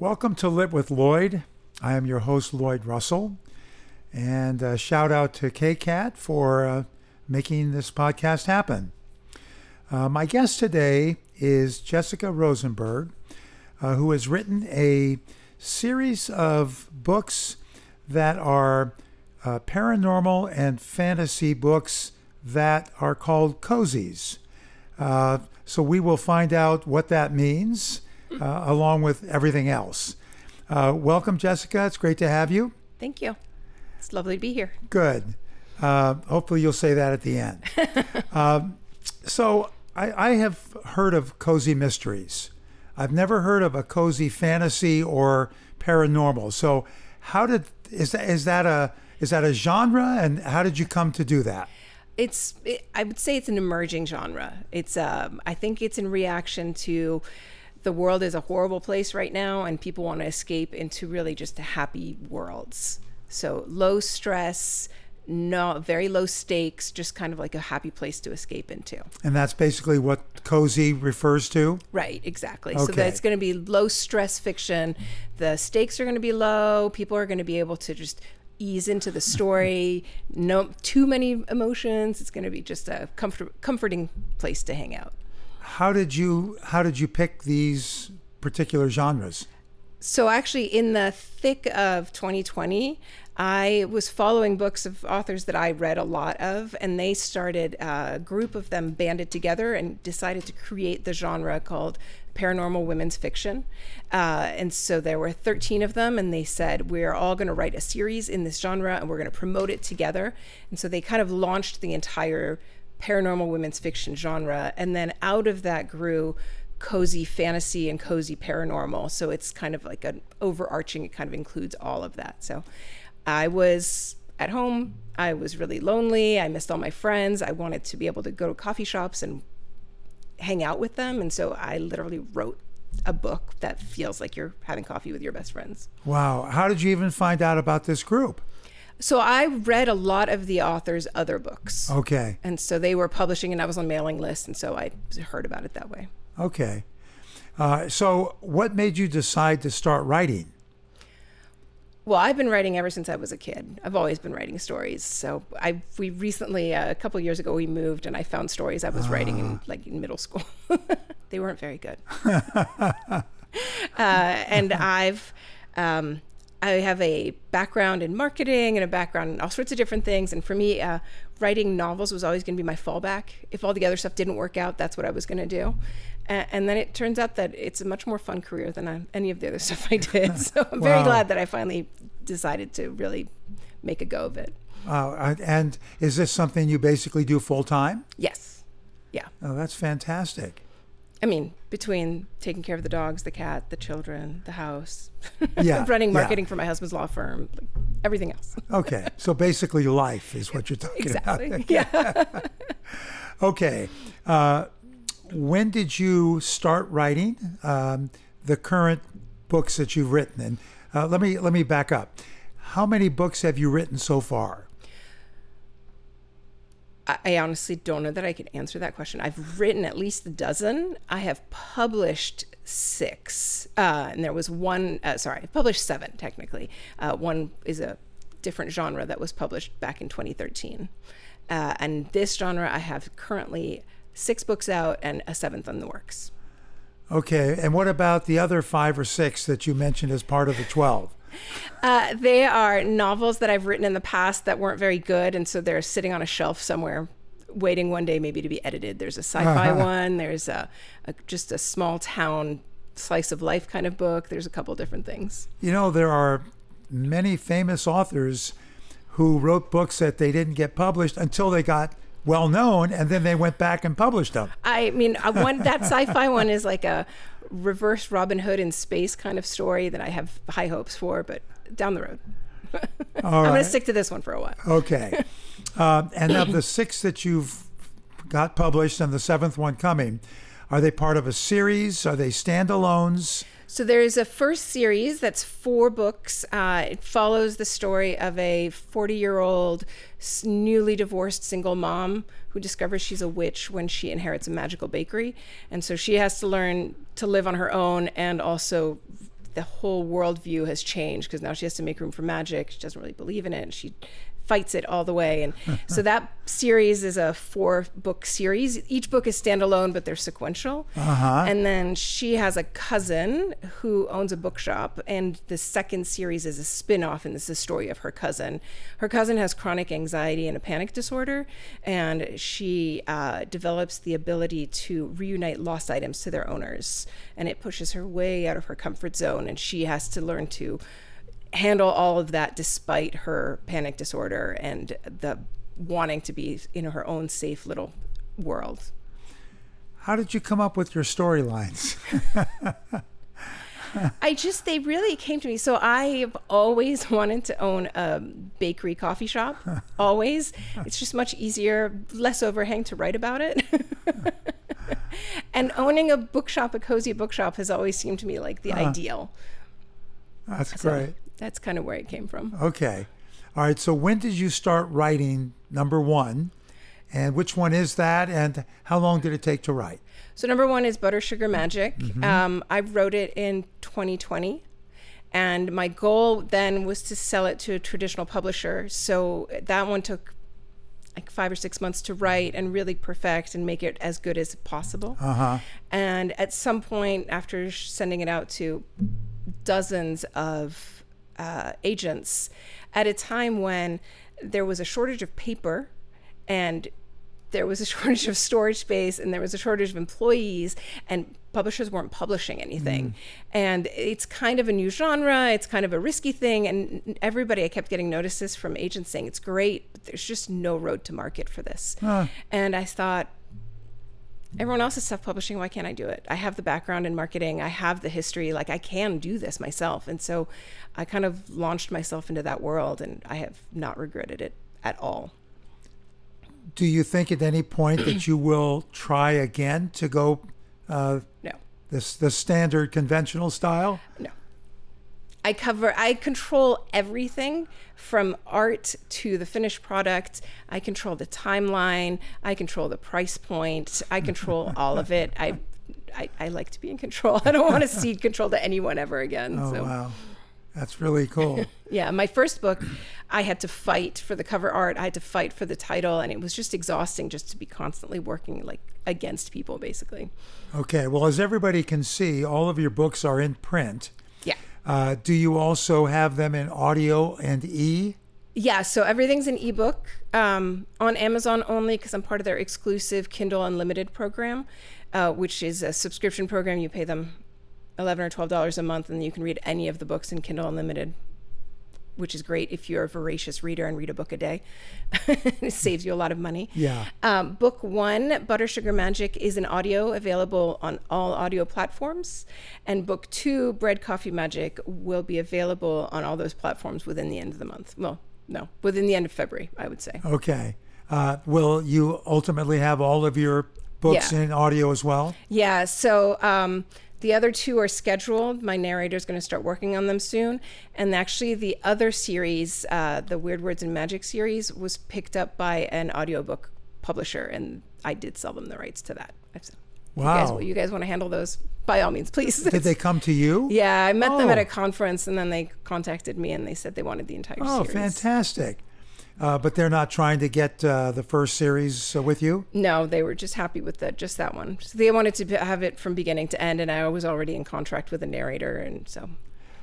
Welcome to Lit with Lloyd. I am your host, Lloyd Russell. And uh, shout out to KCAT for uh, making this podcast happen. Uh, my guest today is Jessica Rosenberg, uh, who has written a series of books that are uh, paranormal and fantasy books that are called cozies. So we will find out what that means uh, along with everything else. Uh, welcome, Jessica. It's great to have you. Thank you. It's lovely to be here. Good. Uh, hopefully, you'll say that at the end. um, so, I, I have heard of cozy mysteries. I've never heard of a cozy fantasy or paranormal. So, how did is that is that a is that a genre, and how did you come to do that? It's it, I would say it's an emerging genre. It's um, I think it's in reaction to the world is a horrible place right now, and people want to escape into really just happy worlds. So low stress, no very low stakes, just kind of like a happy place to escape into. And that's basically what cozy refers to. Right, exactly. Okay. So that's going to be low stress fiction. The stakes are going to be low. People are going to be able to just ease into the story. no too many emotions. It's going to be just a comfort, comforting place to hang out. How did you how did you pick these particular genres? So actually, in the thick of 2020, I was following books of authors that I read a lot of, and they started a group of them banded together and decided to create the genre called paranormal women's fiction. Uh, and so there were 13 of them, and they said, We're all going to write a series in this genre and we're going to promote it together. And so they kind of launched the entire paranormal women's fiction genre. And then out of that grew cozy fantasy and cozy paranormal. So it's kind of like an overarching, it kind of includes all of that. So I was at home. I was really lonely. I missed all my friends. I wanted to be able to go to coffee shops and hang out with them. And so I literally wrote a book that feels like you're having coffee with your best friends. Wow. How did you even find out about this group? So I read a lot of the author's other books. Okay. And so they were publishing, and I was on mailing lists, and so I heard about it that way. Okay. Uh, so, what made you decide to start writing? Well, I've been writing ever since I was a kid. I've always been writing stories. So I we recently uh, a couple years ago we moved and I found stories I was writing in like in middle school. they weren't very good. uh, and I've um, I have a background in marketing and a background in all sorts of different things. And for me, uh, writing novels was always going to be my fallback. If all the other stuff didn't work out, that's what I was going to do. And, and then it turns out that it's a much more fun career than I, any of the other stuff I did. So I'm very glad that I finally decided to really make a go of it. Uh, and is this something you basically do full time? Yes. Yeah. Oh, that's fantastic. I mean, between taking care of the dogs, the cat, the children, the house, Yeah, running yeah. marketing for my husband's law firm, like, everything else. Okay. so, basically, life is what you're talking exactly. about. Exactly. Yeah. Okay. Uh, when did you start writing um, the current books that you've written? And uh, let me let me back up. How many books have you written so far? I, honestly don't know that I can answer that question. I've written at least a dozen. I have published six, uh, and there was one. Uh, sorry, I published seven technically. Uh, one is a different genre that was published back in 2013, uh, and this genre I have currently six books out and a seventh in the works. Okay. And what about the other five or six that you mentioned as part of the 12? Uh, they are novels that I've written in the past that weren't very good, and so they're sitting on a shelf somewhere, waiting one day maybe to be edited. There's a sci-fi one. There's a, a just a small town slice of life kind of book. There's a couple different things. You know, there are many famous authors who wrote books that they didn't get published until they got well known, and then they went back and published them. I mean, uh, one that sci-fi one is like a reverse Robin Hood in space kind of story that I have high hopes for, but down the road. I'm going to stick to this one for a while. Okay. um, and of the six that you've got published and the seventh one coming, are they part of a series? Are they standalones? So there's a first series that's four books. Uh, it follows the story of a 40 year old newly divorced single mom who discovers she's a witch when she inherits a magical bakery. And so she has to learn to live on her own and also the whole worldview has changed because now she has to make room for magic. She doesn't really believe in it. She fights it all the way. And so that series is a four book series. Each book is standalone, but they're sequential. Uh-huh. And then she has a cousin who owns a bookshop. And the second series is a spin off, and this is the story of her cousin. Her cousin has chronic anxiety and a panic disorder, and she uh, develops the ability to reunite lost items to their owners. And it pushes her way out of her comfort zone, and she has to learn to handle all of that despite her panic disorder and the wanting to be in her own safe little world. How did you come up with your storylines? I just they really came to me. So I've always wanted to own a bakery coffee shop. always. It's just much easier, less overhang to write about it. and owning a bookshop, a cozy bookshop has always seemed to me like the uh-huh. ideal. That's So great. That's kind of where it came from. Okay. All right. So when did you start writing number one? And which one is that? And how long did it take to write? So number one is Butter Sugar Magic. Um, I wrote it in 2020, and my goal then was to sell it to a traditional publisher. So that one took like five or six months to write and really perfect and make it as good as possible. Uh huh. And at some point, after sending it out to dozens of uh, agents, at a time when there was a shortage of paper and there was a shortage of storage space and there was a shortage of employees and publishers weren't publishing anything. And it's kind of a new genre it's kind of a risky thing and everybody i kept getting notices from agents saying it's great but there's just no road to market for this. And i thought everyone else is self-publishing why can't i do it? I have the background in marketing. I have the history. Like i can do this myself. And so i kind of launched myself into that world and i have not regretted it at all. Do you think at any point that you will try again to go uh, no. this the standard conventional style? no i cover i control everything from art to the finished product i control the timeline i control the price point i control all of it i I, I like to be in control. I don't want to cede control to anyone ever again. Oh so. wow, that's really cool. Yeah, my first book, I had to fight for the cover art. I had to fight for the title, and it was just exhausting just to be constantly working like against people, basically. okay. Well, as everybody can see, all of your books are in print. Uh, do you also have them in audio and e? Yeah, so everything's an ebook um, on Amazon only because I'm part of their exclusive Kindle Unlimited program, uh, which is a subscription program. You pay them eleven or twelve dollars a month, and you can read any of the books in Kindle Unlimited, which is great if you're a voracious reader and read a book a day. it saves you a lot of money. Yeah. Um, book one, Butter Sugar Magic, is an audio available on all audio platforms. And book two, Bread Coffee Magic, will be available on all those platforms within the end of the month. Well, no, within the end of February, I would say. Okay. Uh, will you ultimately have all of your books Yeah. in audio as well? Yeah, so um, the other two are scheduled. My narrator is going to start working on them soon. And actually, the other series, uh, the Weird Words and Magic series, was picked up by an audiobook publisher, and I did sell them the rights to that. I've said, you guys, Wow. you guys want to handle those? By all means, please. Did they come to you? yeah, I met them at Oh. a conference, and then they contacted me, and they said they wanted the entire Oh, series. Oh, fantastic. Uh, but they're not trying to get uh, the first series uh, with you? No, they were just happy with that, just that one. So they wanted to have it from beginning to end, and I was already in contract with a narrator, and so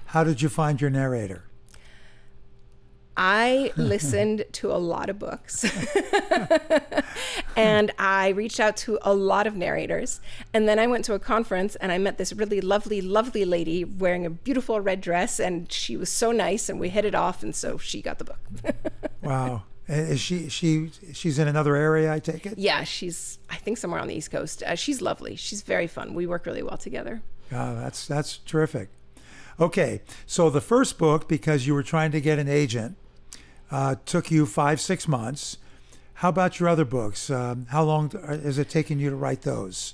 How did you find your narrator? I listened to a lot of books and I reached out to a lot of narrators. And then I went to a conference and I met this really lovely, lovely lady wearing a beautiful red dress. And she was so nice and we hit it off. And so she got the book. Wow. And Is she she she's in another area? I take it. yeah, she's, I think, somewhere on the East Coast. Uh, she's lovely. She's very fun. We work really well together. Oh, that's that's terrific. Okay, so the first book, because you were trying to get an agent, uh, took you five six months. How about your other books? Um, how long is it taking you to write those?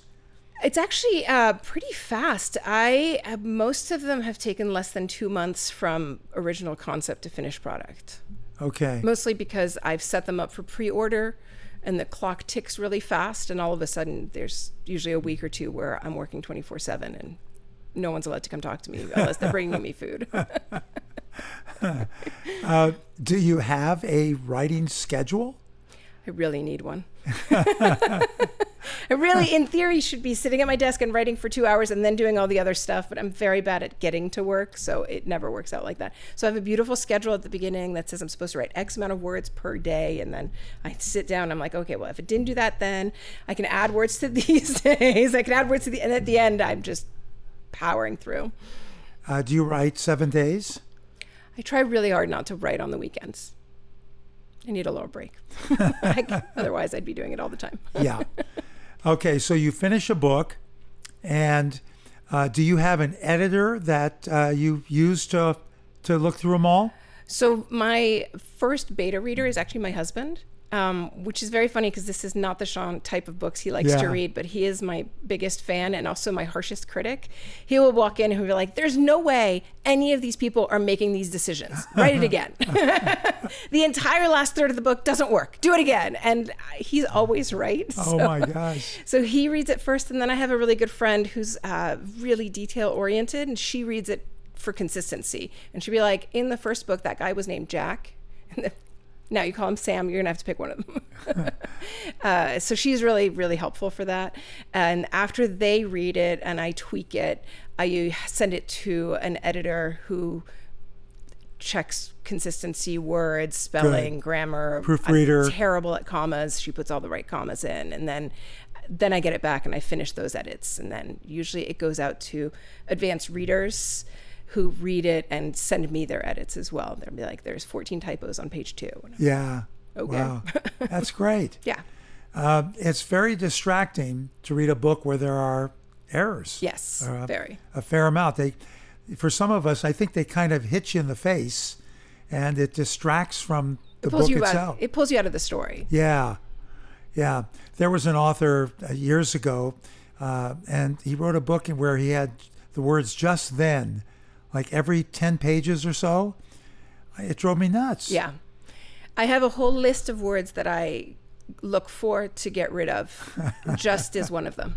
It's actually uh, pretty fast. I uh, most of them have taken less than two months from original concept to finished product. Okay. mostly because I've set them up for pre-order and the clock ticks really fast and all of a sudden there's usually a week or two where I'm working 24/7 and no one's allowed to come talk to me unless they're bringing me food. Uh, do you have a writing schedule? I really need one. I really, in theory, should be sitting at my desk and writing for two hours and then doing all the other stuff, but I'm very bad at getting to work, so it never works out like that. So I have a beautiful schedule at the beginning that says I'm supposed to write X amount of words per day, and then I sit down. I'm like, okay, well, if it didn't do that, then I can add words to these days. I can add words to the, and at the end, I'm just powering through. Uh, do you write seven days? I try really hard not to write on the weekends. I need a little break. like, otherwise, I'd be doing it all the time. Yeah. Okay, so you finish a book, and uh, do you have an editor that uh, you use to to look through them all? So my first beta reader is actually my husband, um, which is very funny because this is not the Sean type of books he likes Yeah. to read, but he is my biggest fan and also my harshest critic. He will walk in and he'll be like, "There's no way any of these people are making these decisions. Write it again. the entire last third of the book doesn't work. Do it again." And he's always right. Oh my gosh. so he reads it first, and then I have a really good friend who's uh, really detail oriented, and she reads it for consistency. And she'd be like, "In the first book, that guy was named Jack, and the, now you call him Sam. You're gonna have to pick one of them." uh, so she's really, really helpful for that. And after they read it and I tweak it, I send it to an editor who checks consistency, words, spelling, grammar. Proofreader. I'm terrible at commas. She puts all the right commas in, and then then I get it back and I finish those edits, and then usually it goes out to advanced readers who read it and send me their edits as well. They'll be like, "There's 14 typos on page two. Yeah. Okay. Wow. That's great. yeah. Uh, it's very distracting to read a book where there are errors. Yes. Uh, very. A fair amount. They, for some of us, I think they kind of hit you in the face, and it distracts from the book itself. out. It pulls you out of the story. Yeah, yeah. There was an author uh, years ago, uh, and he wrote a book where he had the words "just then," like every ten pages or so. It drove me nuts. Yeah. I have a whole list of words that I look for to get rid of. just is one of them.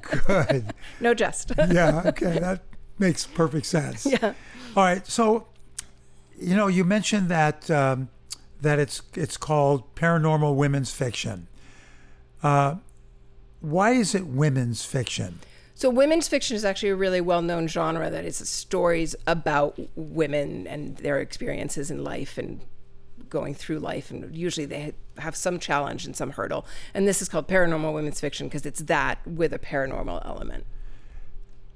Good. no just. Yeah. Okay. That makes perfect sense. yeah. All right. So, you know, you mentioned that um, that it's it's called paranormal women's fiction. Uh, why is it women's fiction? So women's fiction is actually a really well-known genre that is stories about women and their experiences in life and going through life and usually they have some challenge and some hurdle. And this is called paranormal women's fiction because it's that with a paranormal element.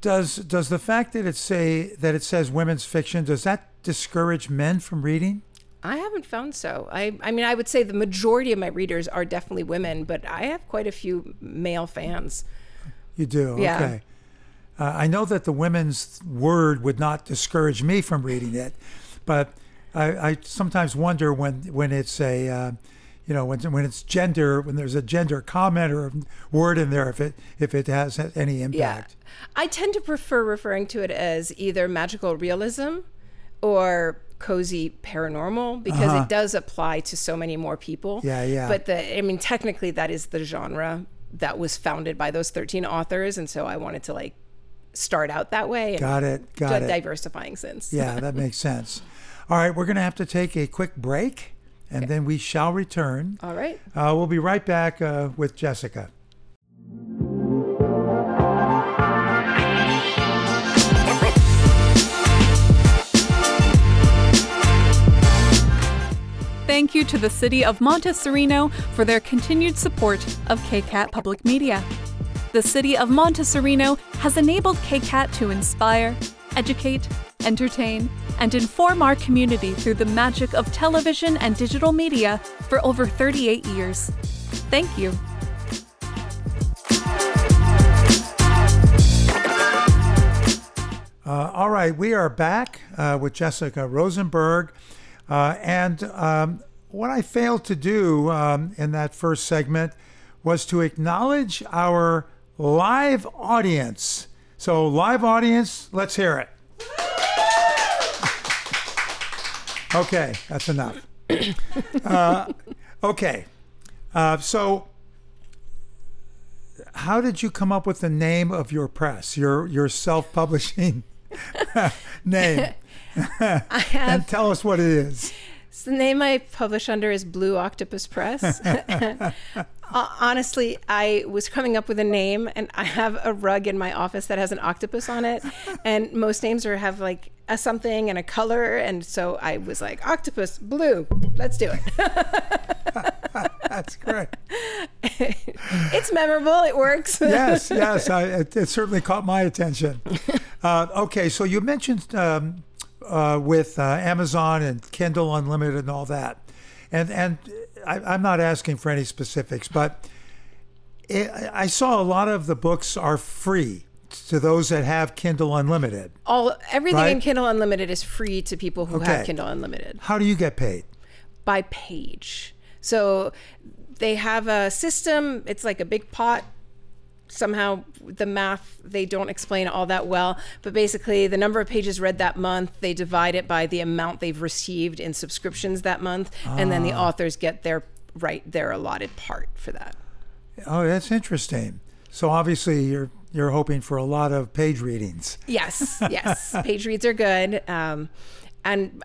Does does the fact that it say that it says women's fiction does that discourage men from reading? I haven't found so. I I mean I would say the majority of my readers are definitely women, but I have quite a few male fans. You do. Yeah. Okay. Uh, I know that the women's word would not discourage me from reading it, but I, I sometimes wonder when when it's a uh, you know when when it's gender when there's a gender comment or word in there if it if it has any impact. I tend to prefer referring to it as either magical realism or cozy paranormal because it does apply to so many more people. Uh-huh. Yeah, yeah. But the I mean technically that is the genre that was founded by those 13 authors and so I wanted to like start out that way and Got it. Got it. diversifying since. Yeah, that makes sense. All right, we're going to have to take a quick break, and then we shall return. All right. Uh, we'll be right back uh, with Jessica. Thank you to the City of Monte Sereno for their continued support of KCAT Public Media. The City of Monte Sereno has enabled KCAT to inspire, educate, entertain, and inform our community through the magic of television and digital media for over 38 years. Thank you. Uh, all right, we are back uh, with Jessica Rosenberg. Uh, and um, what I failed to do um, in that first segment was to acknowledge our live audience. So, live audience, let's hear it. Okay, that's enough. uh, okay, uh, so how did you come up with the name of your press, your your self-publishing name? and tell us what it is. So the name I publish under is Blue Octopus Press. Honestly, I was coming up with a name, and I have a rug in my office that has an octopus on it, and most names are have like a something and a color, and so I was like octopus blue. Let's do it. That's great. it's memorable. It works. yes, yes. I, it, it, certainly caught my attention. Uh, okay, so you mentioned um, uh, with uh, Amazon and Kindle Unlimited and all that, and and I, am not asking for any specifics, but it, I saw a lot of the books are free to those that have Kindle Unlimited. All everything right? in Kindle Unlimited is free to people who okay. have Kindle Unlimited. How do you get paid? By page. So they have a system. It's like a big pot somehow the math they don't explain all that well but basically the number of pages read that month they divide it by the amount they've received in subscriptions that month ah. and then the ah. authors get their right their allotted part for that oh that's interesting so obviously you're you're hoping for a lot of page readings yes yes page reads are good um, and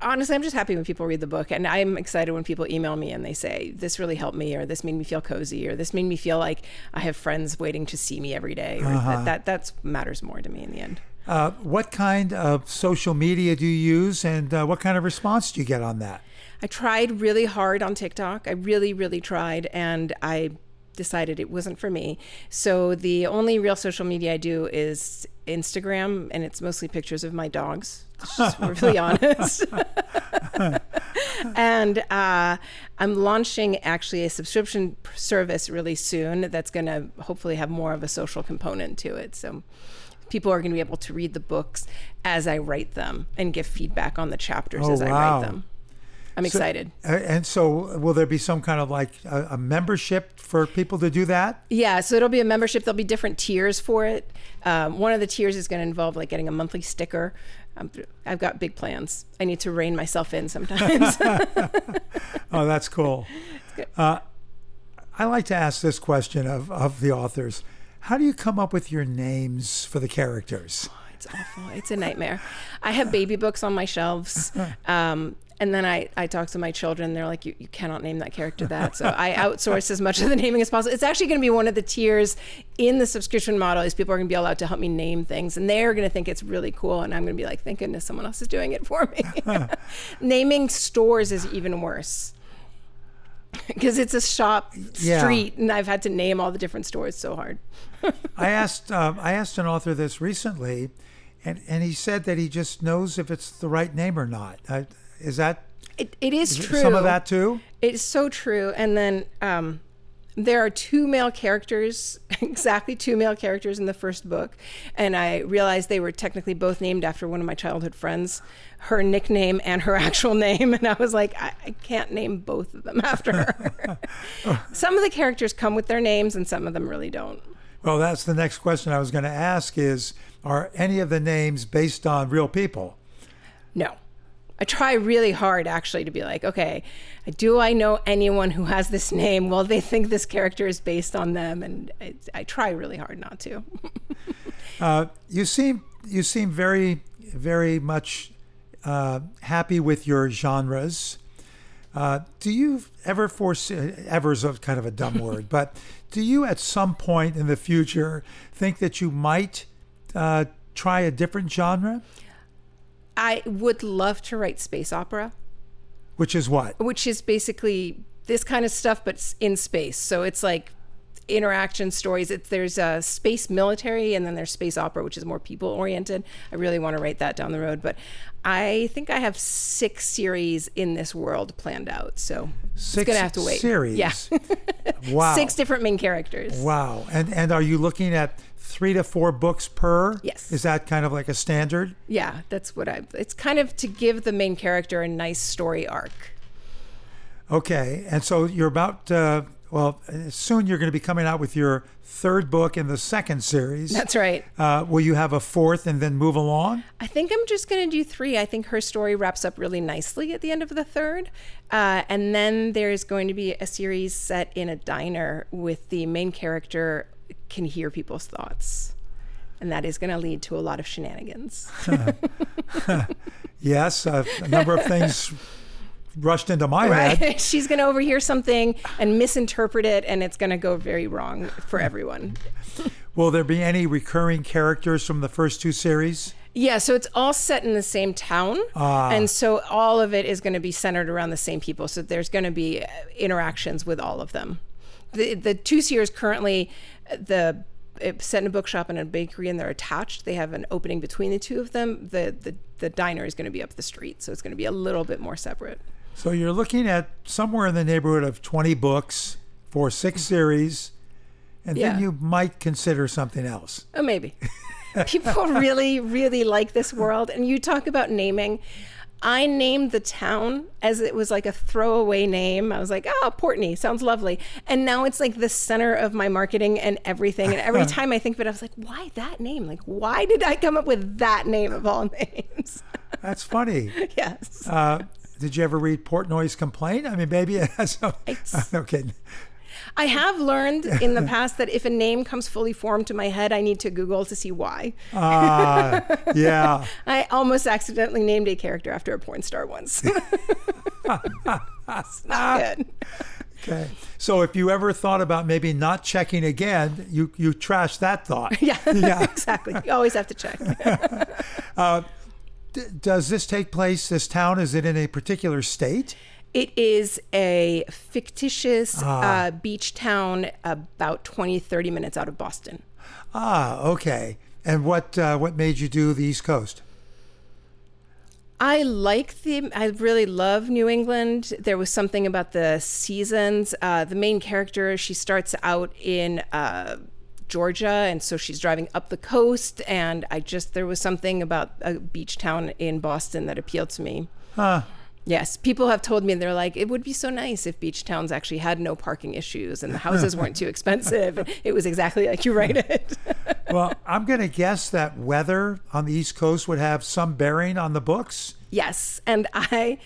honestly, I'm just happy when people read the book, and I'm excited when people email me and they say this really helped me, or this made me feel cozy, or this made me feel like I have friends waiting to see me every day. Uh-huh. That, that matters more to me in the end. Uh, what kind of social media do you use, and uh, what kind of response do you get on that? I tried really hard on TikTok. I really, really tried, and I decided it wasn't for me. So the only real social media I do is Instagram, and it's mostly pictures of my dogs. Just really honest. and uh, I'm launching actually a subscription service really soon that's going to hopefully have more of a social component to it. So people are going to be able to read the books as I write them and give feedback on the chapters oh, as I write them. I'm so, excited. and so, will there be some kind of like a, a, membership for people to do that? Yeah, so it'll be a membership. There'll be different tiers for it. Um, one of the tiers is going to involve like getting a monthly sticker. Um, I've got big plans. I need to rein myself in sometimes. oh, that's cool. Uh, I like to ask this question of, of the authors How do you come up with your names for the characters? Oh, it's awful. It's a nightmare. I have baby books on my shelves. Um, and then I, I talk to my children. They're like, you, you cannot name that character that. So I outsource as much of the naming as possible. It's actually going to be one of the tiers in the subscription model is people are going to be allowed to help me name things. And they're going to think it's really cool. And I'm going to be like, thank goodness someone else is doing it for me. Naming stores is even worse because it's a shop street yeah. and I've had to name all the different stores so hard. I asked um, I asked an author this recently, and, and he said that he just knows if it's the right name or not. I, is that? It, it is, is true. Some of that too. It's so true. And then um, there are two male characters, exactly two male characters in the first book, and I realized they were technically both named after one of my childhood friends, her nickname and her actual name, and I was like, I, I can't name both of them after her. some of the characters come with their names, and some of them really don't. Well, that's the next question I was going to ask: is are any of the names based on real people? No. I try really hard actually to be like, okay, do I know anyone who has this name? Well, they think this character is based on them, and I, I try really hard not to. uh, you seem you seem very very much uh, happy with your genres. Uh, do you ever foresee ever is a kind of a dumb word, but do you at some point in the future think that you might uh, try a different genre? I would love to write space opera. Which is what? Which is basically this kind of stuff, but in space. So it's like interaction stories. It's, there's a space military and then there's space opera, which is more people oriented. I really want to write that down the road, but I think I have six series in this world planned out. So six it's gonna have to wait. Series. Yeah. wow. Six different main characters. Wow. And and are you looking at three to four books per. Yes. Is that kind of like a standard? Yeah, that's what I. It's kind of to give the main character a nice story arc. Okay, and so you're about. Uh, well, soon you're going to be coming out with your third book in the second series. That's right. Uh, will you have a fourth and then move along? I think I'm just going to do three. I think her story wraps up really nicely at the end of the third. Uh, and then there's going to be a series set in a diner with the main character can hear people's thoughts. And that is going to lead to a lot of shenanigans. Yes, uh, a number of things rushed into my head. She's going to overhear something and misinterpret it, and it's going to go very wrong for everyone. Will there be any recurring characters from the first two series? Yeah, so it's all set in the same town. And so all of it is going to be centered around the same people. So there's going to be interactions with all of them. The the two series currently the it's set in a bookshop and a bakery and they're attached. They have an opening between the two of them. The the, the diner is going to be up the street, so it's going to be a little bit more separate. So you're looking at somewhere in the neighborhood of 20 books for six mm-hmm. series, and then you might consider something else. Oh, maybe. People really, really like this world. And you talk about naming. I named the town as it was like a throwaway name. I was like, oh, Portney sounds lovely. And now it's like the center of my marketing and everything. And every time I think of it, I was like, why that name? Like, why did I come up with that name of all names? That's funny. yes. Uh, did you ever read Portnoy's complaint? I mean, maybe it has. Some, It's- no kidding. I have learned in the past that if a name comes fully formed to my head, I need to Google to see why. Uh, yeah. I almost accidentally named a character after a porn star once. it's not good. Okay. So if you ever thought about maybe not checking again, you you trash that thought. Yeah, Yeah. exactly. You always have to check. D- does this take place? This town is it in a particular state? It is a fictitious uh, beach town about 20, 30 minutes out of Boston. Ah, okay. And what uh, what made you do the East Coast? I like the. I really love New England. There was something about the seasons. Uh, the main character, she starts out in uh, Georgia, and so she's driving up the coast. And I just there was something about a beach town in Boston that appealed to me. Huh. Yes, people have told me and they're like, it would be so nice if beach towns actually had no parking issues and the houses weren't too expensive. It was exactly like you write it. Well, I'm going to guess that weather on the East Coast would have some bearing on the books. yes, and I,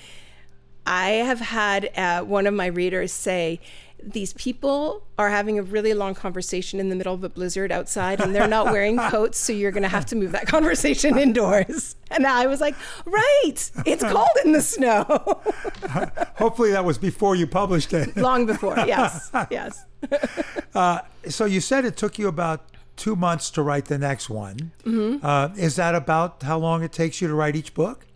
I have had uh, one of my readers say. These people are having a really long conversation in the middle of a blizzard outside, and they're not wearing coats, so you're going to have to move that conversation indoors. And I was like, right, it's cold in the snow. Hopefully, that was before you published it. long before, yes, yes. So you said it took you about two months to write the next one. Mm-hmm. Uh, is that about how long it takes you to write each book?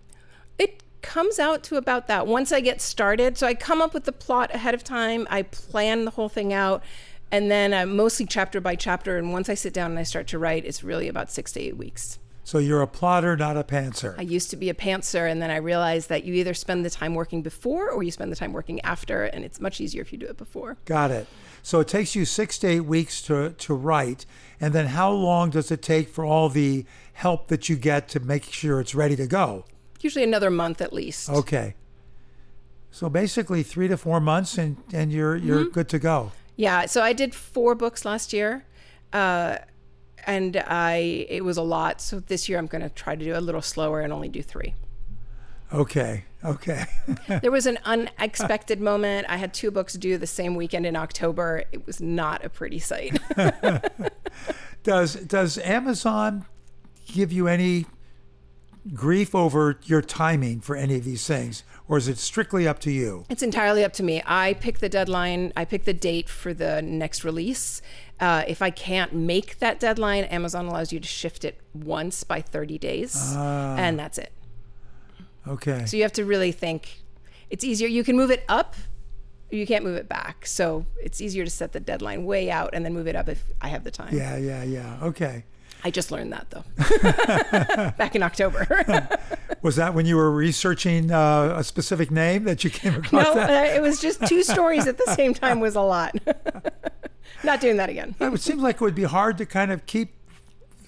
It comes out to about that once I get started. So I come up with the plot ahead of time, I plan the whole thing out, and then uh, mostly chapter by chapter. And once I sit down and I start to write, it's really about six to eight weeks. So you're a plotter, not a pantser. I used to be a pantser, and then I realized that you either spend the time working before or you spend the time working after, and it's much easier if you do it before. Got it. So it takes you six to eight weeks to, to write. And then how long does it take for all the help that you get to make sure it's ready to go? Usually another month at least. Okay. So basically three to four months and, and you're you're good to go. Yeah, so I did four books last year. Uh, and I it was a lot. So this year I'm going to try to do a little slower and only do 3. Okay. Okay. There was an unexpected moment. I had two books due the same weekend in October. It was not a pretty sight. does does Amazon give you any grief over your timing for any of these things? Or is it strictly up to you? it's entirely up to me. I pick the deadline, I pick the date for the next release. Uh, if I can't make that deadline, Amazon allows you to shift it once by 30 days, and that's it. Okay. So you have to really think. It's easier. You can move it up. You can't move it back. So it's easier to set the deadline way out and then move it up if I have the time. Yeah, yeah, yeah. Okay. I just learned that though, back in October. Was that when you were researching uh, a specific name that you came across no, that? uh, it was just two stories at the same time was a lot. Not doing that again. It seems like it would be hard to kind of keep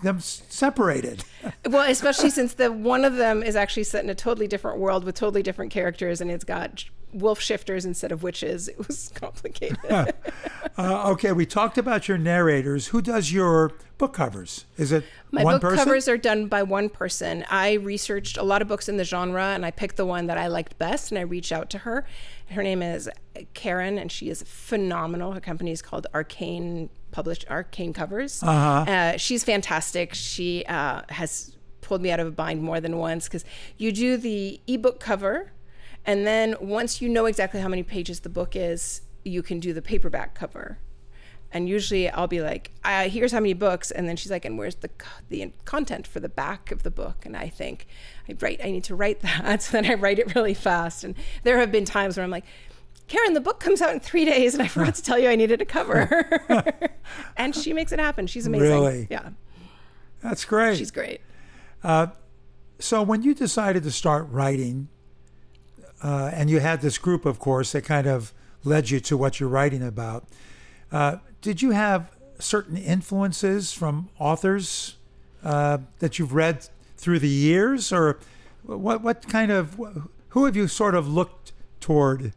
them s- separated. Well, especially since the one of them is actually set in a totally different world with totally different characters, and it's got wolf shifters instead of witches. It was complicated. Uh, okay, we talked about your narrators. Who does your book covers? Is it My one book person? covers are done by one person. I researched a lot of books in the genre and I picked the one that I liked best and I reached out to her. Her name is Karen and she is phenomenal. Her company is called Arcane published Arcane Covers. Uh-huh. Uh, she's fantastic. She uh, has pulled me out of a bind more than once because you do the ebook cover, and then once you know exactly how many pages the book is, you can do the paperback cover. And usually I'll be like, uh, "Here's how many books," and then she's like, "And where's the the content for the back of the book?" And I think, I write, I need to write that, so then I write it really fast. And there have been times where I'm like, Karen, the book comes out in three days, and I forgot to tell you I needed a cover. and she makes it happen. She's amazing. Really? Yeah, That's great. she's great. So when you decided to start writing, uh, and you had this group, of course, that kind of led you to what you're writing about, uh, did you have certain influences from authors uh, that you've read through the years, or what? What kind of who have you sort of looked toward?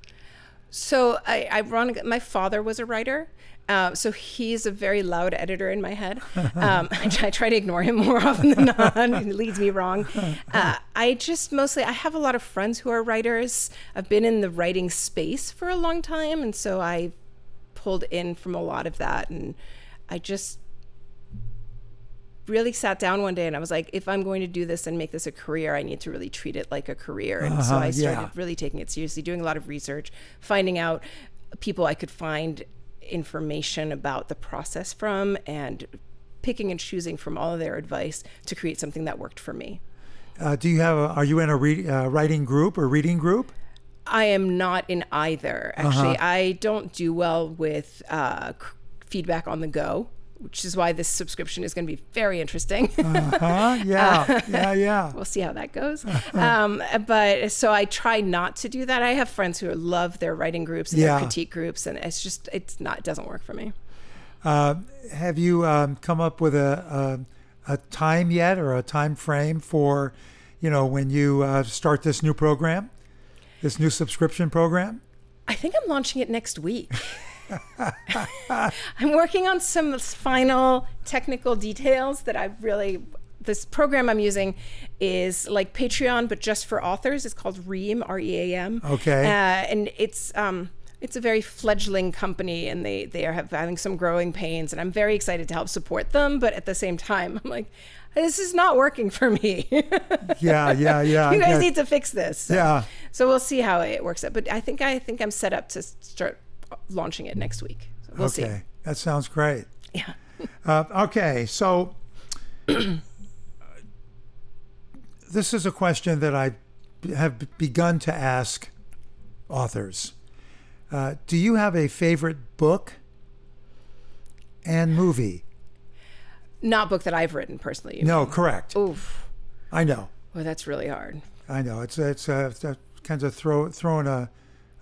So, I, ironic, my father was a writer. Uh, so he's a very loud editor in my head. Um, I, try, I try to ignore him more often than not. He leads me wrong. Uh, I just mostly I have a lot of friends who are writers. I've been in the writing space for a long time, and so I pulled in from a lot of that. And I just really sat down one day and I was like, if I'm going to do this and make this a career, I need to really treat it like a career. And so Uh-huh, I started yeah. really taking it seriously, doing a lot of research, finding out people I could find information about the process from, and picking and choosing from all of their advice to create something that worked for me. Uh, do you have? A, are you in a read, uh, writing group or reading group? I am not in either. Actually, I don't do well with uh, c- feedback on the go, which is why this subscription is going to be very interesting. Huh? Yeah, yeah, yeah. we'll see how that goes. Um, but so I try not to do that. I have friends who love their writing groups and Yeah. their critique groups, and it's just it's not it doesn't work for me. Uh, have you um, come up with a, a a time yet or a time frame for, you know, when you uh, start this new program, this new subscription program? I think I'm launching it next week. I'm working on some final technical details that I've really. This program I'm using is like Patreon, but just for authors. It's called Ream, R E A M. Okay. Uh, and it's um, it's a very fledgling company, and they they are having some growing pains, and I'm very excited to help support them. But at the same time, I'm like, this is not working for me. Yeah, yeah, yeah. you guys yeah. need to fix this. So, Yeah. So we'll see how it works out. But I think I think I'm set up to start launching it next week. So we'll see. okay, see. that sounds great. Yeah. Uh, okay, so this is a question that I have begun to ask authors. Uh, do you have a favorite book and movie? Not book that I've written personally. No, mean. correct. Oof. I know. Well, that's really hard. I know. It's it's, uh, it's uh, kind of throw throwing a,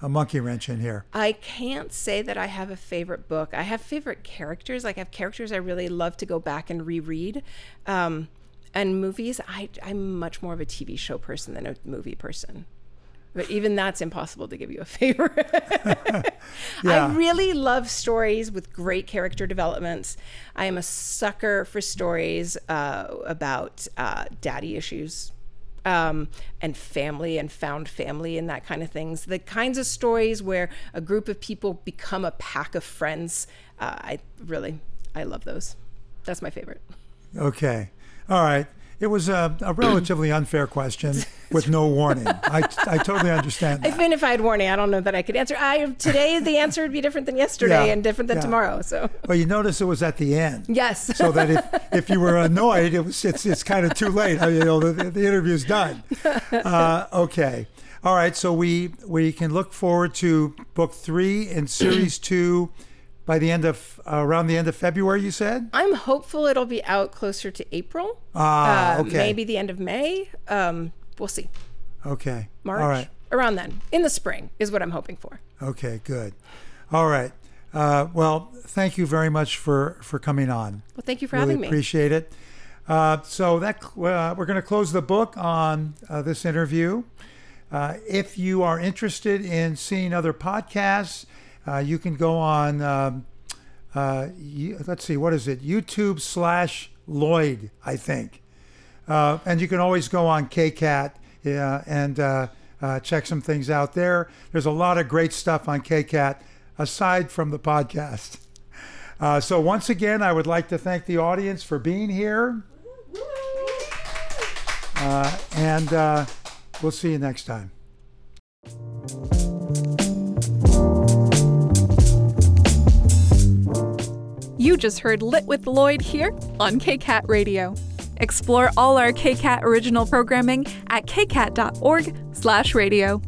a monkey wrench in here. I can't say that I have a favorite book. I have favorite characters. Like I have characters I really love to go back and reread. Um, and movies, I, I'm much more of a TV show person than a movie person. But even that's impossible to give you a favorite. Yeah. I really love stories with great character developments. I am a sucker for stories uh, about uh, daddy issues um, and family and found family and that kind of things. The kinds of stories where a group of people become a pack of friends. Uh, I really, I love those. That's my favorite. Okay. All right. It was a, a relatively unfair question with no warning. I, I totally understand that. Even if I had warning, I don't know that I could answer. I today the answer would be different than yesterday Yeah, and different than yeah. tomorrow. So Well, you notice it was at the end. yes. So that if, if you were annoyed, it was it's, it's kind of too late. I you know, the, the interview's done. Uh, okay. All right. So we we can look forward to book three and series two by the end of uh, around the end of February. You said. I'm hopeful it'll be out closer to April. Ah, Uh, okay. Maybe the end of May. Um, we'll see. Okay. March. All right. Around then, in the spring, is what I'm hoping for. Okay. Good. All right. Uh, well, thank you very much for for coming on. Well, thank you for really having me. appreciate it. Uh, so that uh, we're going to close the book on uh, this interview. Uh, if you are interested in seeing other podcasts, you can go on. Um, uh, let's see, what is it? YouTube slash Lloyd, I think. Uh, and you can always go on KCAT uh, and uh, uh, check some things out there. There's a lot of great stuff on KCAT aside from the podcast. Uh, so, once again, I would like to thank the audience for being here. Uh, and uh, we'll see you next time. You just heard Lit with Lloyd here on KCAT Radio. Explore all our KCAT original programming at kcat.org/radio.